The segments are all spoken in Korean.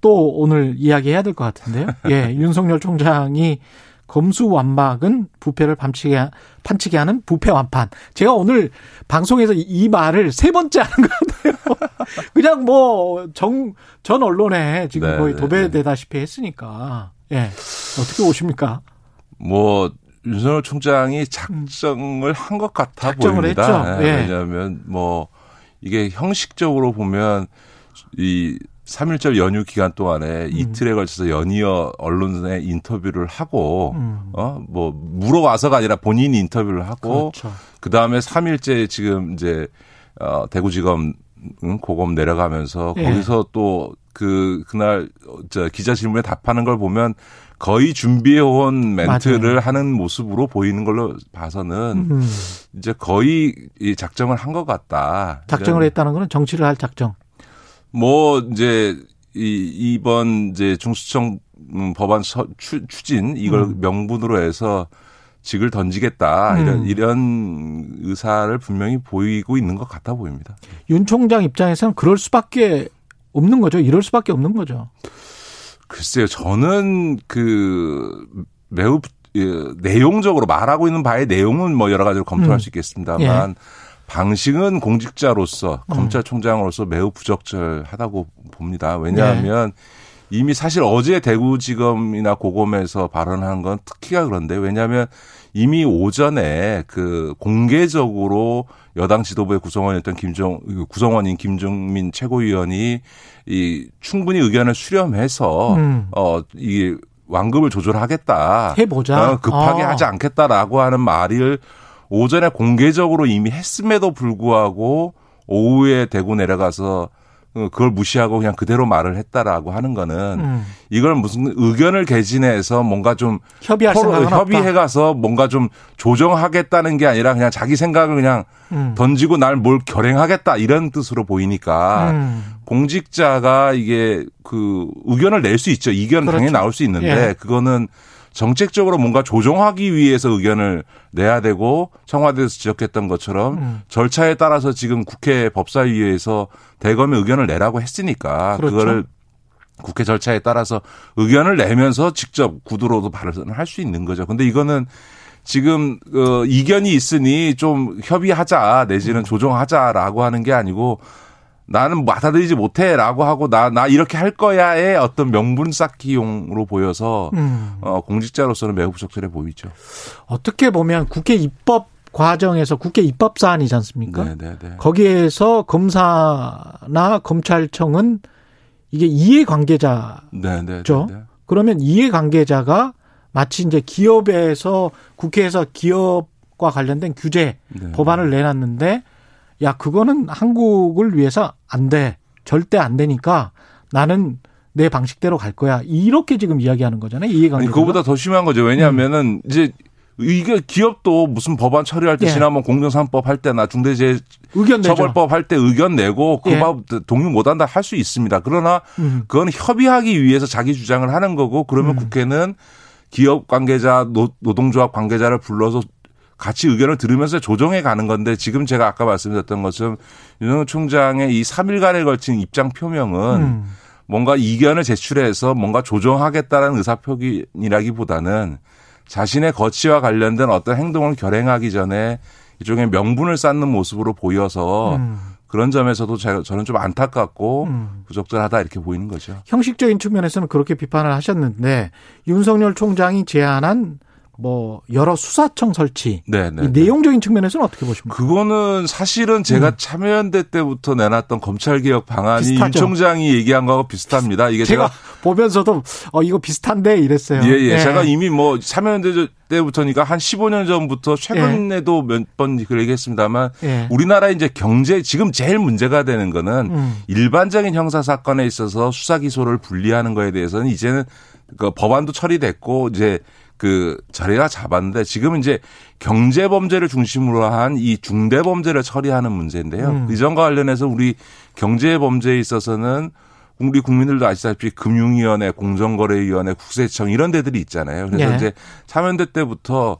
또 오늘 이야기해야 될 것 같은데요. 예, 윤석열 총장이 검수 완박은 부패를 밤치게 판치게 하는 부패 완판. 제가 오늘 방송에서 이 말을 세 번째 하는 것 같아요. 그냥 뭐 정 전 언론에 지금 네, 거의 네, 도배되다시피 했으니까 예 어떻게 오십니까? 뭐 윤석열 총장이 작정을 한 것 같아 작정을 보입니다. 했죠. 예, 예. 왜냐하면 뭐 이게 형식적으로 보면 이 3일절 연휴 기간 동안에 음. 이틀에 걸쳐서 연이어 언론에 인터뷰를 하고 음. 어 뭐 물어와서가 아니라 본인이 인터뷰를 하고 그렇죠. 그 다음에 3일째 지금 이제 어 대구지검 응, 고검 내려가면서 예. 거기서 또 그 그날 어, 저 기자 질문에 답하는 걸 보면 거의 준비해 온 멘트를 맞아요. 하는 모습으로 보이는 걸로 봐서는 음. 이제 거의 이 작정을 한 것 같다. 작정을 이런 했다는 거는 정치를 할 작정. 뭐 이제 이 이번 이제 중수청 음, 법안 서- 추, 추진 이걸 음. 명분으로 해서 직을 던지겠다 음. 이런 이런 의사를 분명히 보이고 있는 것 같아 보입니다. 윤 총장 입장에서는 그럴 수밖에 없는 거죠. 이럴 수밖에 없는 거죠. 글쎄요, 저는 그 매우 예, 내용적으로 말하고 있는 바의 내용은 뭐 여러 가지로 검토할 음. 수 있겠습니다만 방식은 공직자로서 음. 검찰총장으로서 매우 부적절하다고 봅니다. 왜냐하면 이미 사실 어제 대구지검이나 고검에서 발언한 건 특히가 그런데 왜냐하면 이미 오전에 그 공개적으로 여당 지도부의 구성원이었던 김종 구성원인 김종민 최고위원이 이 충분히 의견을 수렴해서 음. 어이 완급을 조절하겠다. 해보자. 어, 급하게 아. 하지 않겠다라고 하는 말을 오전에 공개적으로 이미 했음에도 불구하고 오후에 대구 내려가서 어, 그걸 무시하고 그냥 그대로 말을 했다라고 하는 거는 음. 이걸 무슨 의견을 개진해서 뭔가 좀 협의할 생각은 협의해. 가서 뭔가 좀 조정하겠다는 게 아니라 그냥 자기 생각을 그냥 음. 던지고 날 뭘 결행하겠다 이런 뜻으로 보이니까 음. 공직자가 이게 그 의견을 낼 수 있죠. 이견 그렇죠. 당연히 나올 수 있는데 예. 그거는 정책적으로 뭔가 조정하기 위해서 의견을 내야 되고 청와대에서 지적했던 것처럼 음. 절차에 따라서 지금 국회 법사위에서 대검의 의견을 내라고 했으니까 그렇죠. 그거를 국회 절차에 따라서 의견을 내면서 직접 구두로도 발언을 할 수 있는 거죠. 근데 이거는 지금 어 이견이 있으니 좀 협의하자 음. 내지는 조정하자라고 하는 게 아니고 나는 받아들이지 못해라고 하고 나 나 이렇게 할 거야의 어떤 명분 쌓기용으로 보여서 음. 어 공직자로서는 매우 부적절해 보이죠. 어떻게 보면 국회 입법 과정에서 국회 입법 사안이지 않습니까? 네, 네, 네. 거기에서 검사나 검찰청은 이게 이해관계자죠. 네, 네, 네, 네. 그러면 이해관계자가 마치 이제 기업에서 국회에서 기업과 관련된 규제 네. 법안을 내놨는데 야 그거는 한국을 위해서 안 돼. 절대 안 되니까 나는 내 방식대로 갈 거야. 이렇게 지금 이야기하는 거잖아요. 이해관계자. 아니 그거보다 더 심한 거죠. 왜냐하면은 이제 이게 기업도 무슨 법안 처리할 때 예. 지난번 공정사업법 할 때나 중대재해. 처벌법 할 때 의견 내고 그 예. 법 동의 못 한다 할 수 있습니다. 그러나 음. 그건 협의하기 위해서 자기 주장을 하는 거고 그러면 음. 국회는 기업 관계자 노, 노동조합 관계자를 불러서 같이 의견을 들으면서 조정해 가는 건데 지금 제가 아까 말씀드렸던 것처럼 윤석열 총장의 이 3일간에 걸친 입장 표명은 음. 뭔가 이견을 제출해서 뭔가 조정하겠다는 의사표기이라기보다는 자신의 거취와 관련된 어떤 행동을 결행하기 전에 일종의 명분을 쌓는 모습으로 보여서 음. 그런 점에서도 제가 저는 좀 안타깝고 음. 부적절하다 이렇게 보이는 거죠. 형식적인 측면에서는 그렇게 비판을 하셨는데 윤석열 총장이 제안한 뭐 여러 수사청 설치. 네, 네. 이 내용적인 측면에서는 어떻게 보십니까? 그거는 사실은 제가 참여연대 때부터 내놨던 검찰개혁 방안이 비슷하죠. 윤 총장이 얘기한 거하고 비슷합니다. 이게 제가 제가, 보면서도 어 이거 비슷한데 이랬어요. 예, 예. 제가 이미 뭐 참여연대 때부터니까 한 15년 전부터 최근에도 몇번 그 얘기했습니다만 예. 우리나라 이제 경제 지금 제일 문제가 되는 거는 음. 일반적인 형사 사건에 있어서 수사 기소를 분리하는 거에 대해서는 이제는 그 법안도 처리됐고 이제 그 자리가 잡았는데 지금은 이제 경제 범죄를 중심으로 한 이 중대 범죄를 처리하는 문제인데요. 음. 이전과 관련해서 우리 경제 범죄에 있어서는 우리 국민들도 아시다시피 금융위원회, 공정거래위원회, 국세청 이런 데들이 있잖아요. 그래서 예. 이제 참여연대 때부터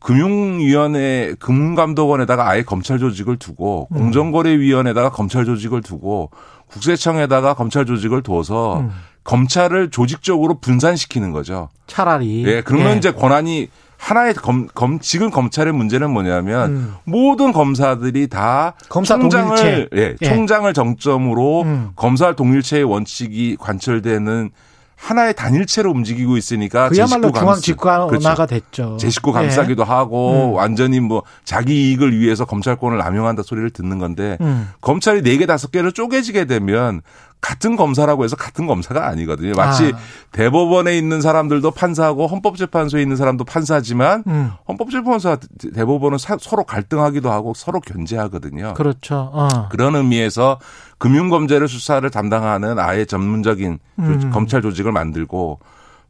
금융위원회, 금감독원에다가 아예 검찰 조직을 두고 음. 공정거래위원회에다가 검찰 조직을 두고 국세청에다가 검찰 조직을 둬서 음. 검찰을 조직적으로 분산시키는 거죠. 차라리 예, 그러면 예. 이제 권한이 하나의 검, 검, 지금 검찰의 문제는 뭐냐면 음. 모든 검사들이 다 검사 총장을 동일체. 예, 예. 총장을 정점으로 음. 검사 동일체의 원칙이 관철되는 하나의 단일체로 움직이고 있으니까 그야말로 중앙 직관화가 그렇죠. 됐죠. 제 식구 예. 감싸기도 하고 음. 완전히 뭐 자기 이익을 위해서 검찰권을 남용한다 소리를 듣는 건데 음. 검찰이 네개 다섯 개를 쪼개지게 되면 같은 검사라고 해서 같은 검사가 아니거든요. 마치 아. 대법원에 있는 사람들도 판사고 헌법재판소에 있는 사람도 판사지만 음. 헌법재판소와 대법원은 사- 서로 갈등하기도 하고 서로 견제하거든요. 그렇죠. 어. 그런 의미에서 금융범죄를 수사를 담당하는 아예 전문적인 조- 음. 검찰 조직을 만들고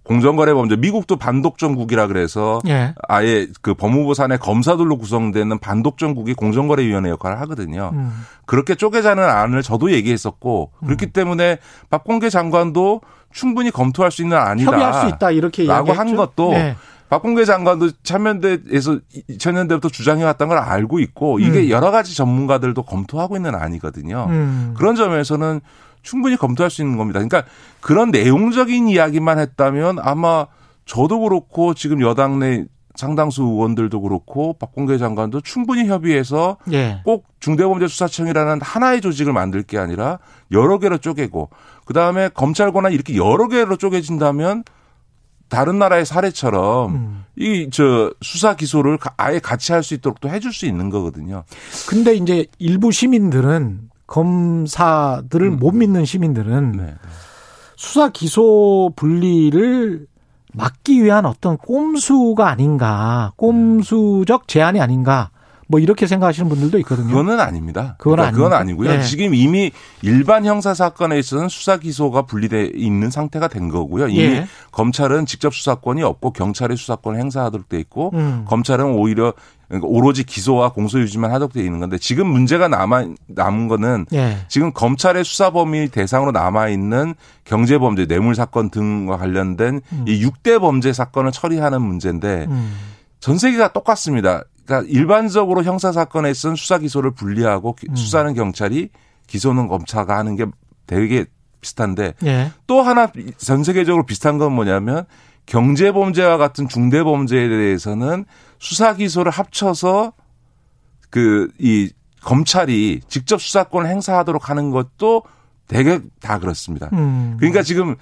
공정거래 범죄 미국도 반독점국이라 그래서 예. 아예 그 법무부 산의 검사들로 구성되는 반독점국이 공정거래위원회 역할을 하거든요. 음. 그렇게 쪼개자는 안을 저도 얘기했었고 그렇기 때문에 박범계 장관도 충분히 검토할 수 있는 안이다. 협의할 수 있다 이렇게 라고. 한 것도 예. 박범계 장관도 참여연대에서 2000년대부터 주장해왔던 걸 알고 있고 이게 음. 여러 가지 전문가들도 검토하고 있는 안이거든요. 음. 그런 점에서는 충분히 검토할 수 있는 겁니다. 그러니까 그런 내용적인 이야기만 했다면 아마 저도 그렇고 지금 여당 내 상당수 의원들도 그렇고 박범계 장관도 충분히 협의해서 예. 꼭 중대범죄수사청이라는 하나의 조직을 만들 게 아니라 여러 개로 쪼개고 그 다음에 검찰 권한이 이렇게 여러 개로 쪼개진다면 다른 나라의 사례처럼 음. 이저 수사 기소를 가- 아예 같이 할 수 있도록 또 해줄 수 있는 거거든요. 근데 이제 일부 시민들은 검사들을 못 믿는 시민들은 음. 네. 수사 기소 분리를 막기 위한 어떤 꼼수가 아닌가, 꼼수적 제안이 아닌가, 뭐 이렇게 생각하시는 분들도 있거든요. 그거는 아닙니다. 그건 그러니까 그건 아닙니까? 아니고요. 예. 지금 이미 일반 형사 사건에 있어서는 수사 기소가 분리돼 있는 상태가 된 거고요. 이미 예. 검찰은 직접 수사권이 없고 경찰이 수사권을 행사하도록 돼 있고 음. 검찰은 오히려 그러니까 오로지 기소와 공소 유지만 하도록 돼 있는 건데 지금 문제가 남아 남은 거는 예. 지금 검찰의 수사 범위 대상으로 남아 있는 경제 범죄, 뇌물 사건 등과 관련된 이 6대 범죄 사건을 처리하는 문제인데 음. 전 세계가 똑같습니다. 그러니까 일반적으로 형사 사건에서는 수사 기소를 분리하고 기- 음. 수사는 경찰이 기소는 검사가 하는 게 되게 비슷한데 예. 또 하나 전 세계적으로 비슷한 건 뭐냐면 경제 범죄와 같은 중대 범죄에 대해서는 수사 기소를 합쳐서 그 이 검찰이 직접 수사권을 행사하도록 하는 것도 되게 다 그렇습니다. 음. 그러니까 지금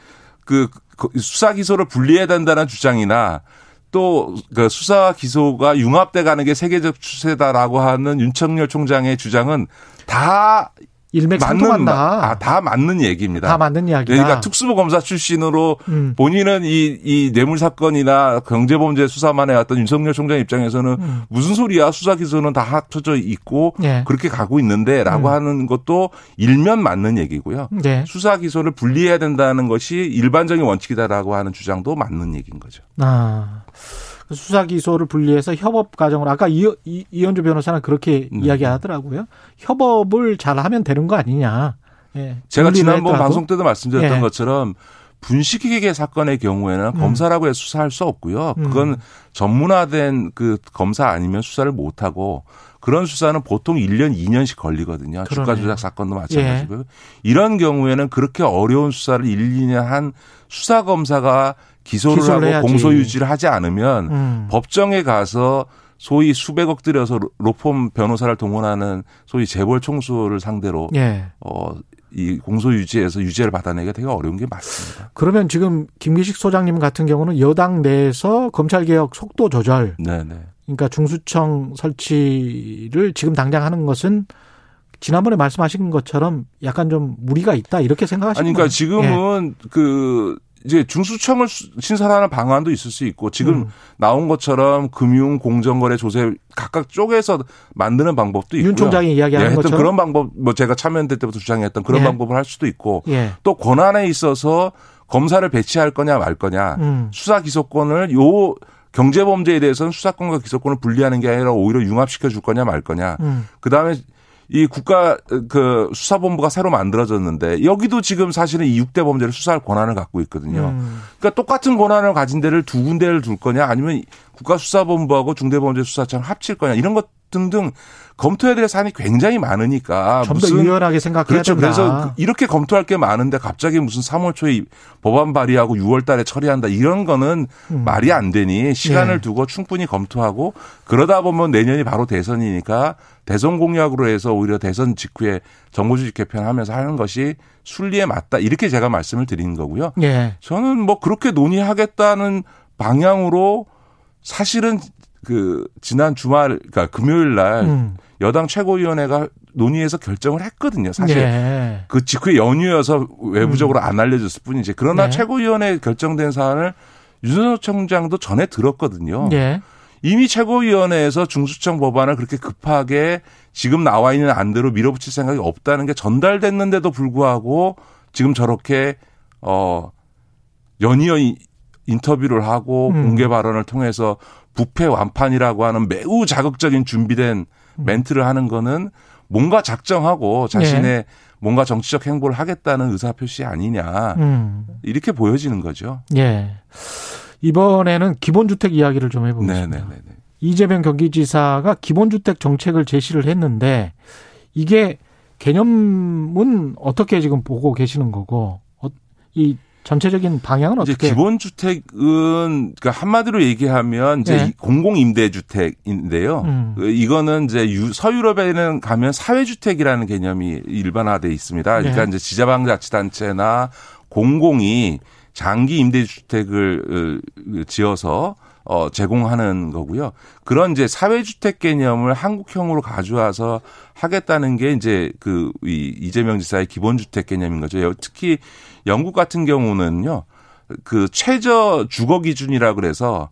그 수사 기소를 분리해야 된다는 주장이나 또그 수사 기소가 융합돼 가는 게 세계적 추세다라고 하는 윤석열 총장의 주장은 다 일맥상통한다. 아, 다 맞는 얘기입니다. 다 맞는 이야기다. 그러니까 특수부 검사 출신으로 음. 본인은 이, 이 뇌물 사건이나 경제범죄 수사만 해왔던 윤석열 총장 입장에서는 음. 무슨 소리야 수사 기소는 다 합쳐져 있고 예. 그렇게 가고 있는데라고 음. 하는 것도 일면 맞는 얘기고요. 네. 수사 기소를 분리해야 된다는 것이 일반적인 원칙이다라고 하는 주장도 맞는 얘기인 거죠. 아. 수사 기소를 분리해서 협업 과정을 아까 이, 이, 이현주 변호사는 그렇게 네. 이야기하더라고요. 협업을 잘 하면 되는 거 아니냐. 예. 제가 지난번 했더라도. 방송 때도 말씀드렸던 예. 것처럼 분식회계 사건의 경우에는 검사라고 해서 수사할 수 없고요. 음. 그건 전문화된 그 검사 아니면 수사를 못 하고 그런 수사는 보통 1년, 2년씩 걸리거든요. 주가. 조작 사건도 마찬가지고요. 이런 경우에는 그렇게 어려운 수사를 1, 2년 한 수사 검사가 기소를 기소를 하고 해야지. 공소 유지를 하지 않으면 음. 법정에 가서 소위 수백억 들여서 로펌 변호사를 동원하는 소위 재벌 총수를 상대로 예. 어, 이 공소 유지에서 유죄를 받아내기가 되게 어려운 게 맞습니다. 그러면 지금 김기식 소장님 같은 경우는 여당 내에서 검찰 개혁 속도 조절, 네네. 그러니까 중수청 설치를 지금 당장 하는 것은 지난번에 말씀하신 것처럼 약간 좀 무리가 있다 이렇게 생각하시는 아니 거예요? 그러니까 지금은 그 이제 중수청을 수- 신설하는 방안도 있을 수 있고 지금 음. 나온 것처럼 금융 공정거래 조세 각각 쪼개서 만드는 방법도 예. 있고요. 윤 총장이 예, 이야기하는 했던 것처럼 그런 방법 뭐 제가 참여연대 때부터 주장했던 그런 예. 방법을 할 수도 있고 예. 또 권한에 있어서 검사를 배치할 거냐 말 거냐 음. 수사 기소권을 요 경제 범죄에 대해서는 수사권과 기소권을 분리하는 게 아니라 오히려 융합시켜 줄 거냐 말 거냐. 음. 그다음에 이 국가 그 수사본부가 새로 만들어졌는데 여기도 지금 사실은 이 6대 범죄를 수사할 권한을 갖고 있거든요. 음. 그러니까 똑같은 권한을 가진 데를 두 군데를 둘 거냐 아니면 국가수사본부하고 중대범죄수사청 합칠 거냐 이런 것 등등 검토해야 될 사안이 굉장히 많으니까 좀더 유연하게 생각해야 그렇죠. 된다. 그래서 그- 이렇게 검토할 게 많은데 갑자기 무슨 3월 초에 이 법안 발의하고 6월 달에 처리한다 이런 거는 음. 말이 안 되니 시간을 예. 두고 충분히 검토하고 그러다 보면 내년이 바로 대선이니까 대선 공약으로 해서 오히려 대선 직후에 정부주직 개편하면서 하는 것이 순리에 맞다 이렇게 제가 말씀을 드리는 거고요. 예. 저는 뭐 그렇게 논의하겠다는 방향으로 사실은 그 지난 주말 그러니까 금요일 날 음. 여당 최고위원회가 논의해서 결정을 했거든요. 사실 예. 그 직후에 연휴여서 외부적으로 안 알려졌을 뿐이지. 그러나 네. 최고위원회 결정된 사안을 윤석열 총장도 전에 들었거든요. 예. 이미 최고위원회에서 중수청 법안을 그렇게 급하게 지금 나와 있는 안대로 밀어붙일 생각이 없다는 게 전달됐는데도 불구하고 지금 저렇게 어 연이어 이- 인터뷰를 하고 음. 공개 발언을 통해서 부패 완판이라고 하는 매우 자극적인 준비된 음. 멘트를 하는 거는 뭔가 작정하고 자신의 네. 뭔가 정치적 행보를 하겠다는 의사 표시 아니냐 음. 이렇게 보여지는 거죠. 예. 이번에는 기본주택 이야기를 좀 해보겠습니다. 네네네. 이재명 경기지사가 기본주택 정책을 제시를 했는데 이게 개념은 어떻게 지금 보고 계시는 거고 어, 이 전체적인 방향은 어떻게? 기본 주택은 그러니까 한마디로 얘기하면 이제 네. 공공 임대 주택인데요. 음. 이거는 이제 유- 서유럽에는 가면 사회 주택이라는 개념이 일반화돼 있습니다. 그러니까 네. 이제 지자방 자치단체나 공공이 장기 임대 주택을 어, 지어서 어 제공하는 거고요. 그런 이제 사회 주택 개념을 한국형으로 가져와서 하겠다는 게 이제 그 이 이재명 지사의 기본 주택 개념인 거죠. 특히 영국 같은 경우는요. 그 최저 주거 기준이라 그래서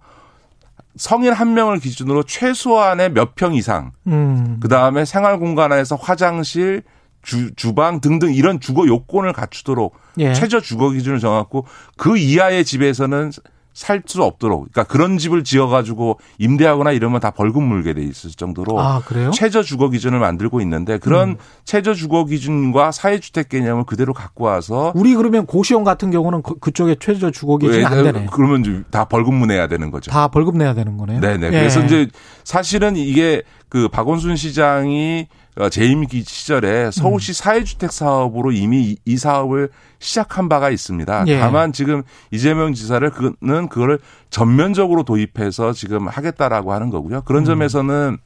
성인 한 명을 기준으로 최소한의 몇 평 이상, 음. 그 다음에 생활 공간 안에서 화장실, 주, 주방 등등 이런 주거 요건을 갖추도록 예. 최저 주거 기준을 정했고 그 이하의 집에서는 살 수 없도록 그러니까 그런 집을 지어가지고 임대하거나 이러면 다 벌금 물게 돼 있을 정도로 아? 최저 주거 기준을 만들고 있는데 그런 음. 최저 주거 기준과 사회주택 개념을 그대로 갖고 와서 우리 그러면 고시원 같은 경우는 그- 그쪽에 최저 주거 기준이 안 되네. 그러면 다 벌금 문 해야 되는 거죠. 다 벌금 내야 되는 거네요. 네네. 예. 그래서 이제 사실은 이게 그 박원순 시장이 어, 재임 기 시절에 서울시 음. 사회주택 사업으로 이미 이- 이 사업을 시작한 바가 있습니다. 예. 다만 지금 이재명 지사를 그는 그거를 전면적으로 도입해서 지금 하겠다라고 하는 거고요. 그런 음. 점에서는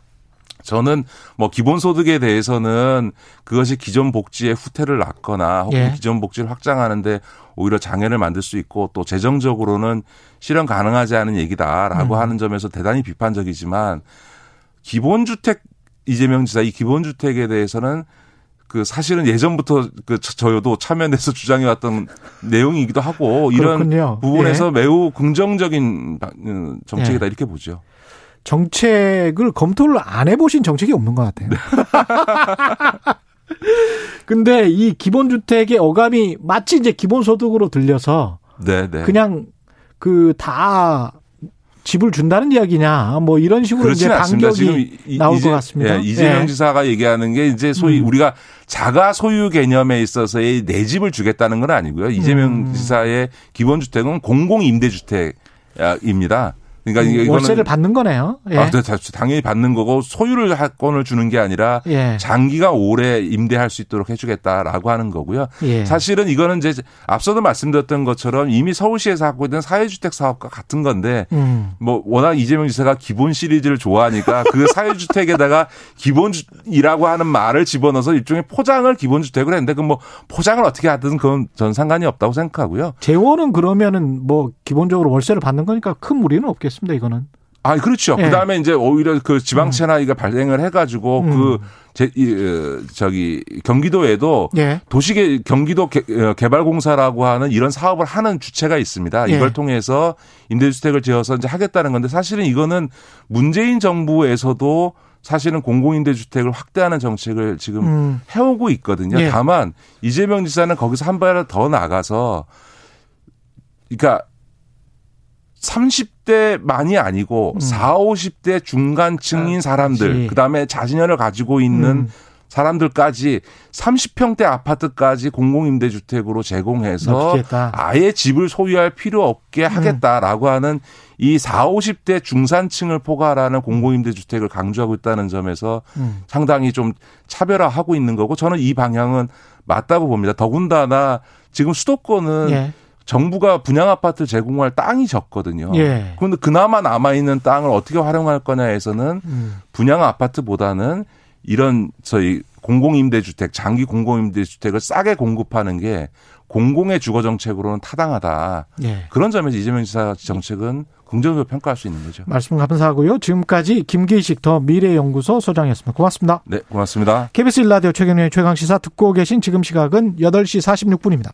저는 뭐 기본소득에 대해서는 그것이 기존 복지에 후퇴를 낳거나 혹은 예. 기존 복지를 확장하는데 오히려 장애를 만들 수 있고 또 재정적으로는 실현 가능하지 않은 얘기다라고 음. 하는 점에서 대단히 비판적이지만 기본주택 이재명 지사 이 기본주택에 대해서는 그 사실은 예전부터 그 저- 저도 참여해서 주장해왔던 내용이기도 하고 이런 그렇군요. 부분에서 예. 매우 긍정적인 바- 어, 정책이다 이렇게 보죠. 정책을 검토를 안 해보신 정책이 없는 것 같아요. 네. 근데 이 기본주택의 어감이 마치 이제 기본소득으로 들려서 네, 네. 그냥 그 다 집을 준다는 이야기냐 뭐 이런 식으로 이제 않습니다. 지금 반격이 이- 나올 이제- 것 같습니다. 예, 이재명 예. 지사가 얘기하는 게 이제 소위 음. 우리가 자가 소유 개념에 있어서의 내 집을 주겠다는 건 아니고요. 이재명 음. 지사의 기본 주택은 공공 임대 주택입니다. 그러니까 이거는 월세를 받는 거네요. 예. 아, 네, 당연히 받는 거고 소유를 권을 주는 게 아니라 예. 장기가 오래 임대할 수 있도록 해주겠다라고 하는 거고요. 예. 사실은 이거는 이제 앞서도 말씀드렸던 것처럼 이미 서울시에서 하고 있는 사회주택 사업과 같은 건데 음. 뭐 워낙 이재명 지사가 기본 시리즈를 좋아하니까 그 사회주택에다가 기본이라고 하는 말을 집어넣어서 일종의 포장을 기본주택으로 했는데 그 뭐 포장을 어떻게 하든 그건 전 상관이 없다고 생각하고요. 재원은 그러면은 뭐 기본적으로 월세를 받는 거니까 큰 무리는 없겠 습니다. 이거는. 아, 그렇죠. 예. 그 다음에 이제 오히려 그 지방채나이가 발생을 해가지고 음. 그, 제, 이, 어, 저기, 경기도에도 예. 도시계, 경기도 개, 어, 개발공사라고 하는 이런 사업을 하는 주체가 있습니다. 예. 이걸 통해서 임대주택을 지어서 이제 하겠다는 건데 사실은 이거는 문재인 정부에서도 사실은 공공임대주택을 확대하는 정책을 지금 음. 해오고 있거든요. 예. 다만 이재명 지사는 거기서 한 발 더 나가서 그러니까 30 대만이 아니고 음. 4, 50대 중간층인 아, 사람들. 그다음에 자신연을 가지고 있는 음. 사람들까지 30평대 아파트까지 공공임대주택으로 제공해서 넣겠다. 아예 집을 소유할 필요 없게 음. 하겠다라고 하는 이 4, 50대 중산층을 포괄하는 공공임대주택을 강조하고 있다는 점에서 음. 상당히 좀 차별화하고 있는 거고 저는 이 방향은 맞다고 봅니다. 더군다나 지금 수도권은 예. 정부가 분양 아파트 제공할 땅이 적거든요. 예. 그런데 그나마 남아 있는 땅을 어떻게 활용할 거냐에서는 음. 분양 아파트보다는 이런 저희 공공임대주택, 장기 공공임대주택을 싸게 공급하는 게 공공의 주거 정책으로는 타당하다. 예. 그런 점에서 이재명 지사 정책은 긍정적으로 평가할 수 있는 거죠. 말씀 감사하고요. 지금까지 김기식 더 미래연구소 소장이었습니다. 고맙습니다. 네, 고맙습니다. KBS 일라디오 최경련의 최강 시사 듣고 계신 지금 시각은 8시 46분입니다.